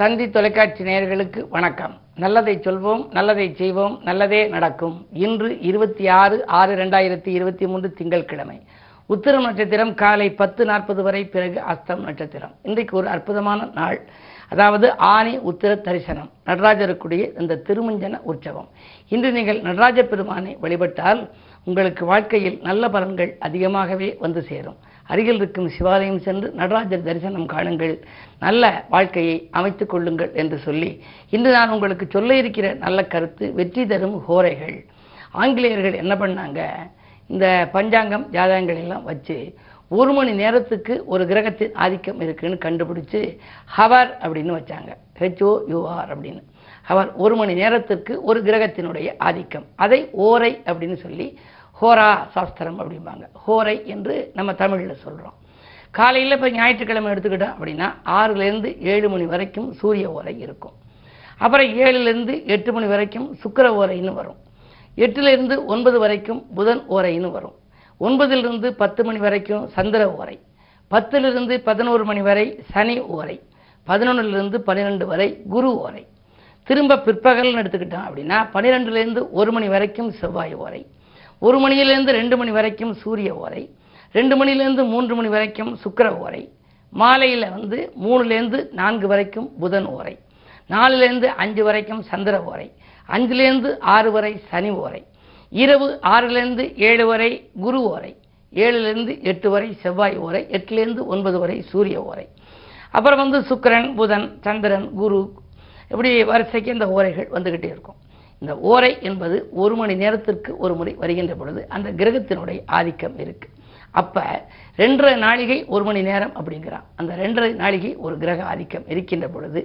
தந்தி தொலைக்காட்சி நேயர்களுக்கு வணக்கம். நல்லதை சொல்வோம் நல்லதை செய்வோம் நல்லதே நடக்கும். இன்று இருபத்தி ஆறு ஆறு ரெண்டாயிரத்தி இருபத்தி மூன்று திங்கட்கிழமை உத்திரம் நட்சத்திரம் காலை பத்து நாற்பது வரை பிறகு அஸ்தம் நட்சத்திரம். இன்றைக்கு ஒரு அற்புதமான நாள். அதாவது ஆனி உத்திர தரிசனம். நடராஜருக்குடைய இந்த திருமஞ்சன உற்சவம். இன்று நீங்கள் நடராஜ பெருமானை வழிபட்டால் உங்களுக்கு வாழ்க்கையில் நல்ல பலன்கள் அதிகமாகவே வந்து சேரும். அருகில் இருக்கும் சிவாலயம் சென்று நடராஜர் தரிசனம் காணுங்கள். நல்ல வாழ்க்கையை அமைத்துக் கொள்ளுங்கள் என்று சொல்லி இன்று நான் உங்களுக்கு சொல்ல இருக்கிற நல்ல கருத்து வெற்றி தரும் ஹோரைகள் ஆங்கிலேயர்கள் என்ன பண்ணாங்க? இந்த பஞ்சாங்கம் ஜாதகங்கள் எல்லாம் வச்சு ஒரு மணி நேரத்துக்கு ஒரு கிரகத்தின் ஆதிக்கம் இருக்குன்னு கண்டுபிடிச்சு ஹவர் அப்படின்னு வச்சாங்க. ஹெச்ஓ யூஆர் அப்படின்னு. அவர் ஒரு மணி நேரத்திற்கு ஒரு கிரகத்தினுடைய ஆதிக்கம். அதை ஓரை அப்படின்னு சொல்லி ஹோரா சாஸ்திரம் அப்படிம்பாங்க. ஹோரை என்று நம்ம தமிழில் சொல்கிறோம் காலையில் இப்போ ஞாயிற்றுக்கிழமை எடுத்துக்கிட்டோம் அப்படின்னா ஆறுலேருந்து ஏழு மணி வரைக்கும் சூரிய ஓரை இருக்கும். அப்புறம் ஏழுலேருந்து எட்டு மணி வரைக்கும் சுக்கிர ஓரைன்னு வரும். எட்டுலேருந்து ஒன்பது வரைக்கும் புதன் ஓரைன்னு வரும். ஒன்பதிலிருந்து பத்து மணி வரைக்கும் சந்திர ஓரை. பத்திலிருந்து பதினோரு மணி வரை சனி ஓரை. பதினொன்றிலிருந்து பன்னிரெண்டு வரை குரு ஓரை. திரும்ப பிற்பகல்னு எடுத்துக்கிட்டோம் அப்படின்னா பன்னிரெண்டுலேருந்து ஒரு மணி வரைக்கும் செவ்வாய் ஓரை ஒரு மணியிலேருந்து ரெண்டு மணி வரைக்கும் சூரிய ஓரை ரெண்டு மணிலேருந்து மூன்று மணி வரைக்கும் சுக்கர ஓரை மாலையில் வந்து மூணுலேருந்து நான்கு வரைக்கும் புதன் ஓரை நாலுலேருந்து அஞ்சு வரைக்கும் சந்திர ஓரை அஞ்சுலேருந்து ஆறு வரை சனி ஓரை இரவு ஆறுலேருந்து ஏழு வரை குரு ஓரை ஏழுலேருந்து எட்டு வரை செவ்வாய் ஓரை எட்டுலேருந்து ஒன்பது வரை சூரிய ஓரை. அப்புறம் வந்து சுக்கரன் புதன் சந்திரன் குரு இப்படி வரிசைக்கு இந்த ஓரைகள் வந்துக்கிட்டே இருக்கும்? இந்த ஓரை என்பது ஒரு மணி நேரத்திற்கு ஒரு முறை வருகின்ற பொழுது அந்த கிரகத்தினுடைய ஆதிக்கம் இருக்கு. அப்போ ரெண்டரை நாளிகை ஒரு மணி நேரம் அப்படிங்கிறான். அந்த ரெண்டரை நாளிகை ஒரு கிரக ஆதிக்கம் இருக்கின்ற பொழுது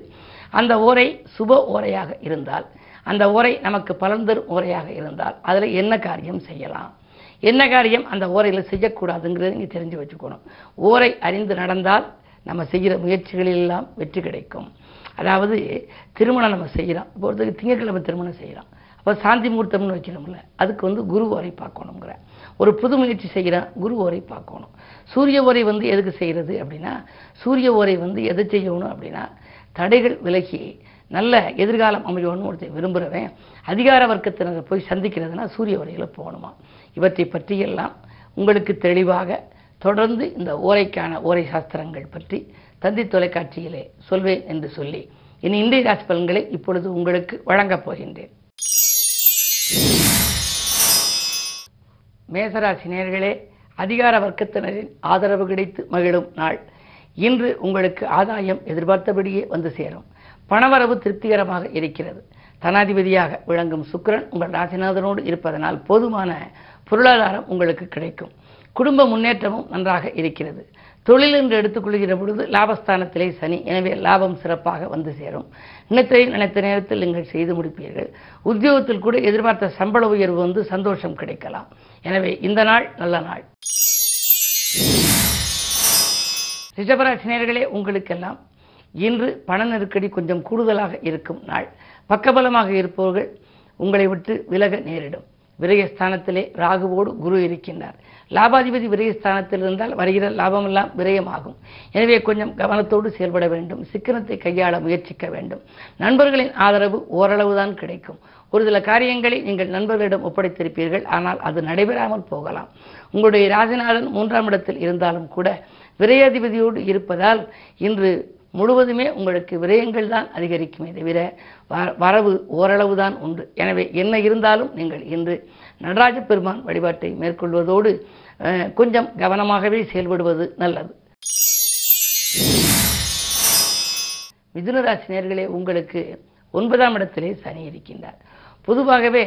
அந்த ஓரை சுப ஓரையாக இருந்தால் அந்த ஓரை நமக்கு பலன் தரும் ஓரையாக இருந்தால் அதில் என்ன காரியம் செய்யலாம்? என்ன காரியம் அந்த ஓரையில் செய்யக்கூடாதுங்கிறத நீங்கள் தெரிஞ்சு வச்சுக்கணும். ஓரை அறிந்து நடந்தால் நம்ம செய்கிற முயற்சிகளில் எல்லாம் வெற்றி கிடைக்கும். அதாவது திருமணம் நம்ம செய்கிறோம் இப்போ ஒருத்தருக்கு திங்கட்கிழமை திருமணம் செய்கிறோம் அப்போ சாந்தி முகூர்த்தம்னு வைக்கிறோம்ல அதுக்கு வந்து குரு ஓரை பார்க்கணுங்கிற. ஒரு புது முயற்சி செய்கிறேன் குரு ஓரை பார்க்கணும். சூரிய ஓரை வந்து எதுக்கு செய்கிறது அப்படின்னா சூரிய ஓரை வந்து எதை செய்யணும் அப்படின்னா தடைகள் விலகி நல்ல எதிர்காலம் அமையணும்னு ஒருத்தர் விரும்புகிறவன் அதிகார வர்க்கத்தினரை போய் சந்திக்கிறதுனா சூரிய ஓரையில் போகணுமா? இவற்றை பற்றியெல்லாம் உங்களுக்கு தெளிவாக தொடர்ந்து இந்த ஓரைக்கான ஓரை சாஸ்திரங்கள் பற்றி தந்தி தொலைக்காட்சியிலே சொல்வேன் என்று சொல்லி இனி இந்திய ராசி பலன்களை இப்பொழுது உங்களுக்கு வழங்கப் போகின்றேன். மேசராசி நேர்களே அதிகார வர்க்கத்தினரின் ஆதரவு கிடைத்து மகிழும் நாள். இன்று உங்களுக்கு ஆதாயம் எதிர்பார்த்தபடியே வந்து சேரும். பணவரவு திருப்திகரமாக இருக்கிறது. தனாதிபதியாக விளங்கும் சுக்கிரன் உங்கள் ராசிநாதனோடு இருப்பதனால் போதுமான பொருளாதாரம் உங்களுக்கு கிடைக்கும். குடும்ப முன்னேற்றமும் நன்றாக இருக்கிறது. தொழில் என்று எடுத்துக்கொள்கிற பொழுது லாபஸ்தானத்திலே சனி. எனவே லாபம் சிறப்பாக வந்து சேரும். நினைத்ததை நினைத்த நேரத்தில் நீங்கள் செய்து முடிப்பீர்கள். உத்தியோகத்தில் கூட எதிர்பார்த்த சம்பள உயர்வு வந்து சந்தோஷம் கிடைக்கலாம். எனவே இந்த நாள் நல்ல நாள். ரிஷபராசினியர்களே உங்களுக்கெல்லாம் இன்று பண நெருக்கடி கொஞ்சம் கூடுதலாக இருக்கும் நாள். பக்கபலமாக இருப்பவர்கள் உங்களை விட்டு விலக நேரிடும். விரயஸ்தானத்திலே ராகுவோடு குரு இருக்கின்றார். லாபாதிபதி விரயஸ்தானத்தில் இருந்தால் வருகிற லாபமெல்லாம் விரயமாகும். எனவே கொஞ்சம் கவனத்தோடு செயல்பட வேண்டும். சிக்கனத்தை கையாள முயற்சிக்க வேண்டும். நண்பர்களின் ஆதரவு ஓரளவுதான் கிடைக்கும். ஒரு சில காரியங்களை நீங்கள் நண்பர்களிடம் ஒப்படைத்திருப்பீர்கள். ஆனால் அது நடைபெறாமல் போகலாம். உங்களுடைய ராஜநாதன் மூன்றாம் இடத்தில் இருந்தாலும் கூட விரையாதிபதியோடு இருப்பதால் இன்று முழுவதுமே உங்களுக்கு விரயங்கள் தான் அதிகரிக்குமே தவிர வரவு ஓரளவு தான் உண்டு. எனவே என்ன இருந்தாலும் நீங்கள் இன்று நடராஜ பெருமான் வழிபாட்டை மேற்கொள்வதோடு கொஞ்சம் கவனமாகவே செயல்படுவது நல்லது. மிதுனராசி நேர்களே உங்களுக்கு ஒன்பதாம் இடத்திலே சனி இருக்கின்றார். பொதுவாகவே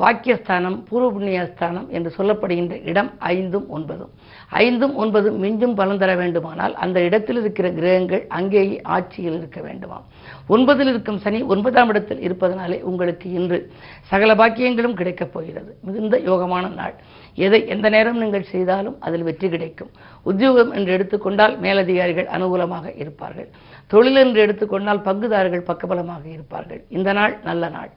பாக்கியஸ்தானம் பூர்வ புண்ணியஸ்தானம் என்று சொல்லப்படுகின்ற இடம் ஐந்தும் ஒன்பதும். ஐந்தும் ஒன்பதும் மிஞ்சும் பலன் தர வேண்டுமானால் அந்த இடத்தில் இருக்கிற கிரகங்கள் அங்கேயே ஆட்சியில் இருக்க வேண்டுமாம். ஒன்பதில் இருக்கும் சனி ஒன்பதாம் இடத்தில் இருப்பதனாலே உங்களுக்கு இன்று சகல பாக்கியங்களும் கிடைக்கப் போகிறது. மிகுந்த யோகமான நாள். எதை எந்த நேரம் நீங்கள் செய்தாலும் அதில் வெற்றி கிடைக்கும். உத்தியோகம் என்று எடுத்துக்கொண்டால் மேலதிகாரிகள் அனுகூலமாக இருப்பார்கள். தொழில் என்று எடுத்துக்கொண்டால் பங்குதாரர்கள் பக்கபலமாக இருப்பார்கள். இந்த நாள் நல்ல நாள்.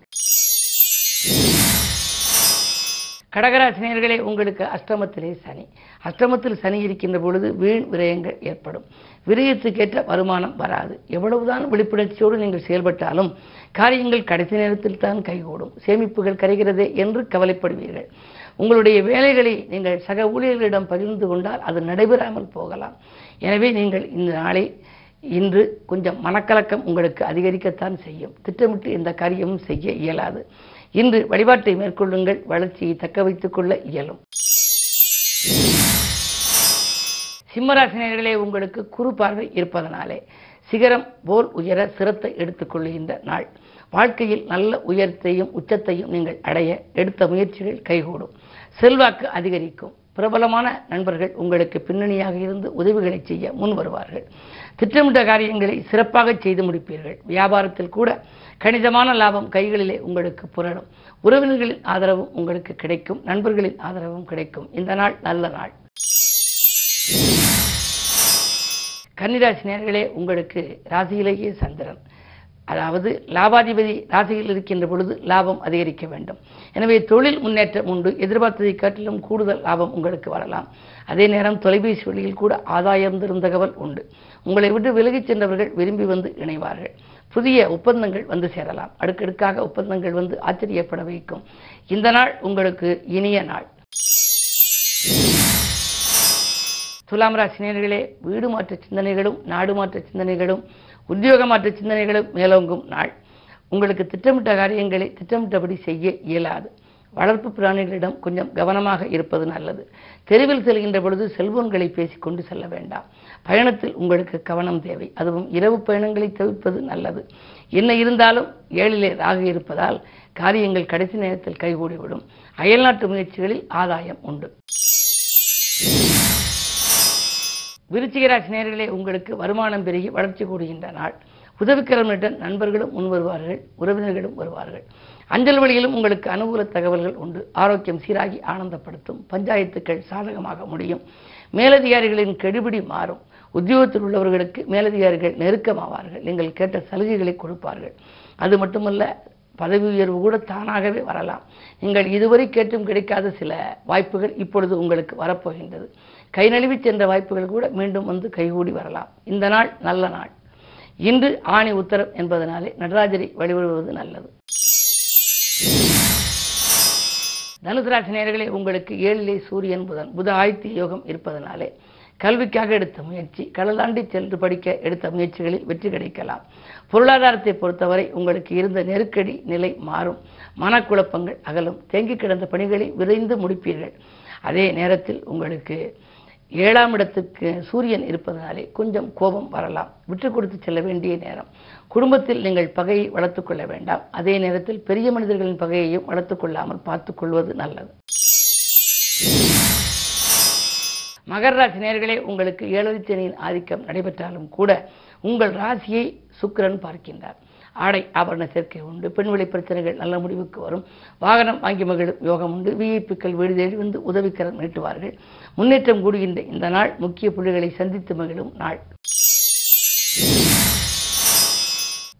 கடகராசினியர்களே உங்களுக்கு அஷ்டமத்திலே சனி. அஷ்டமத்தில் சனி இருக்கின்ற பொழுது வீண் விரயங்கள் ஏற்படும். விரயத்துக்கேற்ற வருமானம் வராது. எவ்வளவுதான் விழிப்புணர்ச்சியோடு நீங்கள் செயல்பட்டாலும் காரியங்கள் கடைசி நேரத்தில் தான் கைகூடும். சேமிப்புகள் கரைகிறதே என்று கவலைப்படுவீர்கள். உங்களுடைய வேலைகளை நீங்கள் சக ஊழியர்களிடம் பகிர்ந்து கொண்டால் அது நடைபெறாமல் போகலாம். எனவே நீங்கள் இந்த நாளை இன்று கொஞ்சம் மனக்கலக்கம் உங்களுக்கு அதிகரிக்கத்தான் செய்யும். திட்டமிட்டு எந்த காரியமும் செய்ய இயலாது. இன்று வழிபாட்டை மேற்கொள்ளுங்கள். வளர்ச்சியை தக்க வைத்துக் கொள்ள இயலும். சிம்மராசினியர்களே உங்களுக்கு குறு பார்வை இருப்பதனாலே சிகரம் போல் உயர சிரத்தை எடுத்துக்கொள்கின்ற நாள். வாழ்க்கையில் நல்ல உயரத்தையும் உச்சத்தையும் நீங்கள் அடைய எடுத்த முயற்சிகள் கைகூடும். செல்வாக்கு அதிகரிக்கும். பிரபலமான நண்பர்கள் உங்களுக்கு பின்னணியாக இருந்து உதவிகளை செய்ய முன் வருவார்கள். திட்டமிட்ட காரியங்களை சிறப்பாக செய்து முடிப்பீர்கள். வியாபாரத்தில் கூட கணிசமான லாபம் கைகளிலே உங்களுக்கு புரளும். உறவினர்களின் ஆதரவும் உங்களுக்கு கிடைக்கும். நண்பர்களின் ஆதரவும் கிடைக்கும். இந்த நாள் நல்ல நாள். கன்னிராசி நேர்களே உங்களுக்கு ராசியிலேயே சந்திரன். அதாவது லாபாதிபதி ராசியில் இருக்கின்ற பொழுது லாபம் அதிகரிக்க வேண்டும். எனவே தொழில் முன்னேற்றம் உண்டு. எதிர்பார்த்ததை காட்டிலும் கூடுதல் லாபம் உங்களுக்கு வரலாம். அதே நேரம் தொலைபேசி வழியில் கூட ஆதாயம் தரும் தகவல் உண்டு. உங்களை விட்டு விலகிச் சென்றவர்கள் விரும்பி வந்து இணைவார்கள். புதிய ஒப்பந்தங்கள் வந்து சேரலாம். அடுக்கடுக்காக ஒப்பந்தங்கள் வந்து ஆச்சரியப்பட வைக்கும். இந்த நாள் உங்களுக்கு இனிய நாள். துலாம் ராசினியர்களே வீடு மாற்ற சிந்தனைகளும் நாடு மாற்ற சிந்தனைகளும் உத்தியோக மாற்ற சிந்தனைகளும் மேலோங்கும் நாள். உங்களுக்கு திட்டமிட்ட காரியங்களை திட்டமிட்டபடி செய்ய இயலாது. வளர்ப்பு பிராணிகளிடம் கொஞ்சம் கவனமாக இருப்பது நல்லது. தெருவில் செல்கின்ற பொழுது செல்போன்களை பேசிக்கொண்டு செல்ல வேண்டாம். பயணத்தில் உங்களுக்கு கவனம் தேவை. அதுவும் இரவு பயணங்களை தவிர்ப்பது நல்லது. என்ன இருந்தாலும் ஏழிலே ராகு இருப்பதால் காரியங்கள் கடைசி நேரத்தில் கைகூடிவிடும். அயல்நாட்டு முயற்சிகளில் ஆதாயம் உண்டு. விருச்சிகராசி நேரங்களே உங்களுக்கு வருமானம் பெருகி வளர்ச்சி கூடுகின்ற நாள். உதவிக்கிறவர்களிடம் நண்பர்களும் முன் வருவார்கள் உறவினர்களும் வருவார்கள். அஞ்சல் வழியிலும் உங்களுக்கு அனுகூல தகவல்கள் உண்டு. ஆரோக்கியம் சீராகி ஆனந்தப்படுத்தும். பஞ்சாயத்துக்கள் சாதகமாக முடியும். மேலதிகாரிகளின் கெடுபிடி மாறும். உத்தியோகத்தில் உள்ளவர்களுக்கு மேலதிகாரிகள் நெருக்கமாவார்கள். நீங்கள் கேட்ட சலுகைகளை கொடுப்பார்கள். அது மட்டுமல்ல பதவி உயர்வு கூட தானாகவே வரலாம். நீங்கள் இதுவரை கேட்டும் கிடைக்காத சில வாய்ப்புகள் இப்பொழுது உங்களுக்கு வரப்போகின்றது. கை நழுவி சென்ற வாய்ப்புகள் கூட மீண்டும் வந்து கைகூடி வரலாம். இந்த நாள் நல்ல நாள். இன்று ஆணி உத்தரம் என்பதனாலே நடராஜரை வழிபடுவது நல்லது. தனுசராசி நேயர்களே உங்களுக்கு ஏழிலே சூரியன் புதன் புத ஆய்த்தி யோகம் இருப்பதனாலே கல்விக்காக எடுத்த முயற்சி கடலாண்டி சென்று படிக்க எடுத்த முயற்சிகளில் வெற்றி கிடைக்கலாம். பொருளாதாரத்தை பொறுத்தவரை உங்களுக்கு இருந்த நெருக்கடி நிலை மாறும். மனக்குழப்பங்கள் அகலும். தேங்கி கிடந்த பணிகளை விரைந்து முடிப்பீர்கள். அதே நேரத்தில் உங்களுக்கு ஏழாம் இடத்துக்கு சூரியன் இருப்பதனாலே கொஞ்சம் கோபம் வரலாம். விட்டு கொடுத்து செல்ல வேண்டிய நேரம். குடும்பத்தில் நீங்கள் பகையை வளர்த்துக் கொள்ள வேண்டாம். அதே நேரத்தில் பெரிய மனிதர்களின் பகையையும் வளர்த்துக் கொள்ளாமல் பார்த்துக் கொள்வது நல்லது. மகர ராசி நேர்களே உங்களுக்கு ஏழரை சனியின் ஆதிக்கம் நடைபெற்றாலும் கூட உங்கள் ராசியை சுக்கிரன் பார்க்கின்றார். ஆடை ஆபரண சேர்க்கை உண்டு பெண்வெளி பிரச்சனைகள் நல்ல முடிவுக்கு வரும். வாகனம் வாங்கி மகிழும் யோகம் உண்டு. விஐபிக்கள் வீடு தேடி வந்து உதவிக்கரம் நீட்டுவார்கள். முன்னேற்றம் கூடுகின்ற இந்த நாள் முக்கிய புள்ளிகளை சந்தித்து மகிழும் நாள்.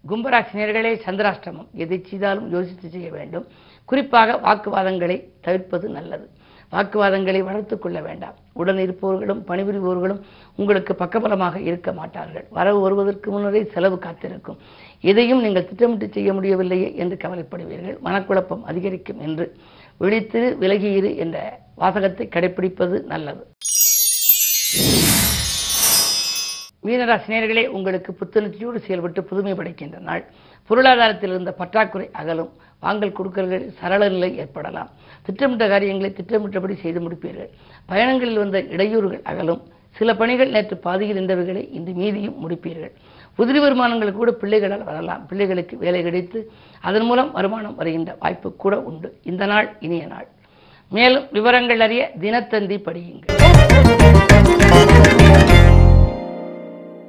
கும்பராசினியர்களே சந்திராஷ்டமம். எதை செய்தாலும் யோசித்து செய்ய வேண்டும். குறிப்பாக வாக்குவாதங்களை தவிர்ப்பது நல்லது. வாக்குவாதங்களை வளர்த்து கொள்ள வேண்டாம். உடன் இருப்பவர்களும் பணிபுரிபவர்களும் உங்களுக்கு பக்கபலமாக இருக்க மாட்டார்கள். வரவு வருவதற்கு முன்னரே செலவு காத்திருக்கும். எதையும் நீங்கள் திட்டமிட்டு செய்ய முடியவில்லையே என்று கவலைப்படுவீர்கள். மனக்குழப்பம் அதிகரிக்கும் என்று விழித்திரு விலகியிரு என்ற வாசகத்தை கடைபிடிப்பது நல்லது. மீனராசினியர்களே உங்களுக்கு புத்துணர்ச்சியோடு செயல்பட்டு புதுமை படைக்கின்ற நாள். பொருளாதாரத்தில் இருந்த பற்றாக்குறை அகலும். வாங்கல் கொடுக்கல்களில் சரள நிலை ஏற்படலாம். திட்டமிட்ட காரியங்களை திட்டமிட்டபடி செய்து முடிப்பீர்கள். பயணங்களில் வந்த இடையூறுகள் அகலும். சில பணிகள் நேற்று பாதியில் நின்றவைகளை இன்று மீதியும் முடிப்பீர்கள். உதிரி வருமானங்கள் கூட பிள்ளைகளால் வரலாம். பிள்ளைகளுக்கு வேலை கிடைத்து அதன் மூலம் வருமானம் வருகின்ற வாய்ப்பு கூட உண்டு. இந்த நாள் இனிய நாள். மேலும் விவரங்கள் அறிய தினத்தந்தி படியுங்கள்.